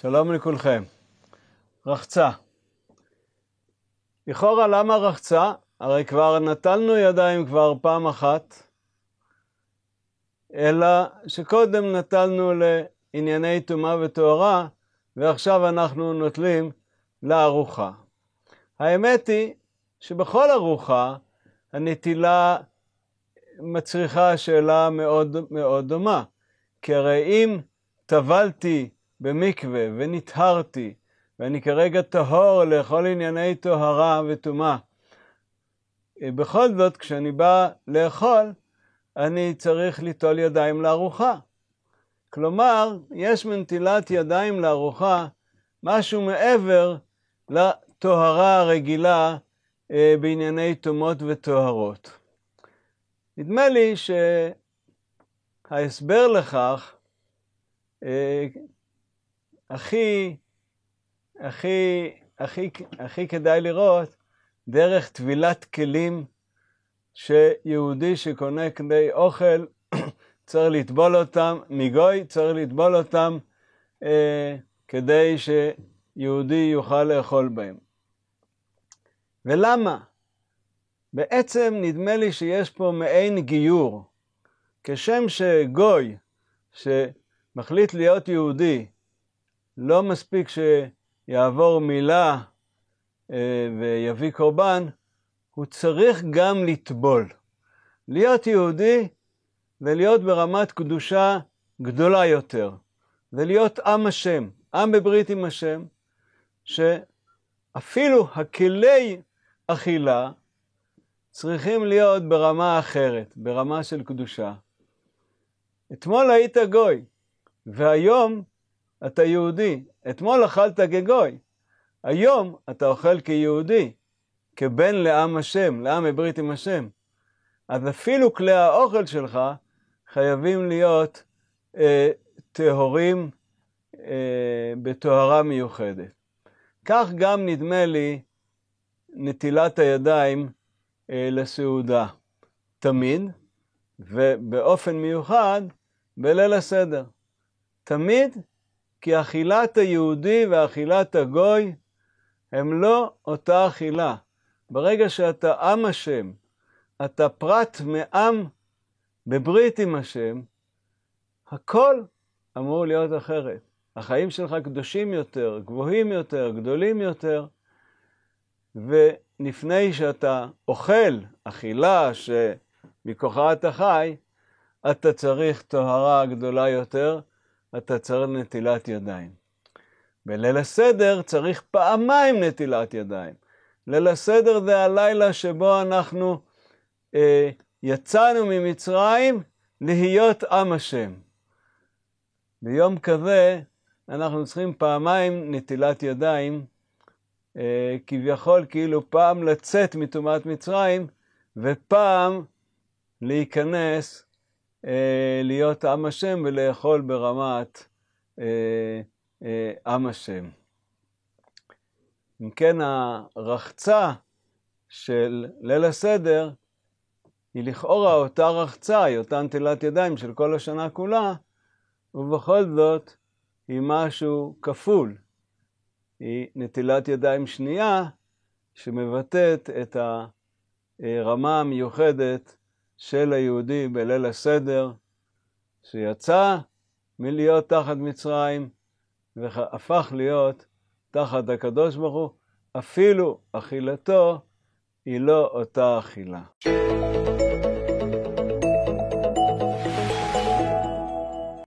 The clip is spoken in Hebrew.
שלום לכולכם. רחצה. לכאורה למה רחצה? הרי כבר נטלנו ידיים כבר פעם אחת, אלא שקודם נטלנו לענייני טומאה וטהרה, ועכשיו אנחנו נוטלים לארוחה. האמת היא שבכל ארוחה הנטילה מצריכה שאלה מאוד מאוד דומה. כי הרי אם טבלתי במקווה ונטהרתי, ואני כרגע טהור לכל ענייני טהרה וטומאה, בכל זאת, כשאני בא לאכול, אני צריך ליטול ידיים לארוחה. כלומר, יש מנטילת ידיים לארוחה משהו מעבר לטהרה הרגילה אה, בענייני טומאות וטהרות. נדמה לי שההסבר לכך אה, הכי, הכי, הכי, הכי כדאי לראות דרך טבילת כלים שיהודי שקונה כדי אוכל צריך לטבול אותם, מגוי צריך לטבול אותם אה, כדי שיהודי יוכל לאכול בהם. ולמה? בעצם נדמה לי שיש פה מעין גיור. כשם שגוי שמחליט להיות יהודי, לא מספיק שיעבור מילה אה, ויביא קורבן, הוא צריך גם לטבול. להיות יהודי ולהיות ברמת קדושה גדולה יותר, ולהיות עם השם, עם בברית עם השם, שאפילו הכלי אכילה צריכים להיות ברמה אחרת, ברמה של קדושה. אתמול היית גוי, והיום אתה יהודי. אתמול אכלת כגוי, היום אתה אוכל כיהודי, כבן לעם השם, לעם בברית עם השם. אז אפילו כלי האוכל שלך חייבים להיות אה, טהורים אה, בטהרה מיוחדת. כך גם נדמה לי נטילת הידיים אה, לסעודה, תמיד, ובאופן מיוחד בליל הסדר. תמיד כי אכילת היהודי ואכילת הגוי הם לא אותה אכילה. ברגע שאתה עם השם, אתה פרט מעם בברית עם השם, הכל אמור להיות אחרת. החיים שלך קדושים יותר, גבוהים יותר, גדולים יותר, ולפני שאתה אוכל אכילה שמכוחה אתה חי, אתה צריך טהרה גדולה יותר, אתה צריך נטילת ידיים. בליל הסדר צריך פעמיים נטילת ידיים. ליל הסדר זה הלילה שבו אנחנו אה, יצאנו ממצרים להיות עם השם. ביום כזה אנחנו צריכים פעמיים נטילת ידיים, אה, כביכול כאילו פעם לצאת מטומאת מצרים ופעם להיכנס להיות עם השם ולאכול ברמת אה, אה, עם השם. אם כן, הרחצה של ליל הסדר היא לכאורה אותה רחצה, היא אותה נטילת ידיים של כל השנה כולה, ובכל זאת היא משהו כפול. היא נטילת ידיים שנייה שמבטאת את הרמה המיוחדת של היהודי בליל הסדר, שיצא מלהיות תחת מצרים והפך להיות תחת הקדוש ברוך הוא, אפילו אכילתו היא לא אותה אכילה.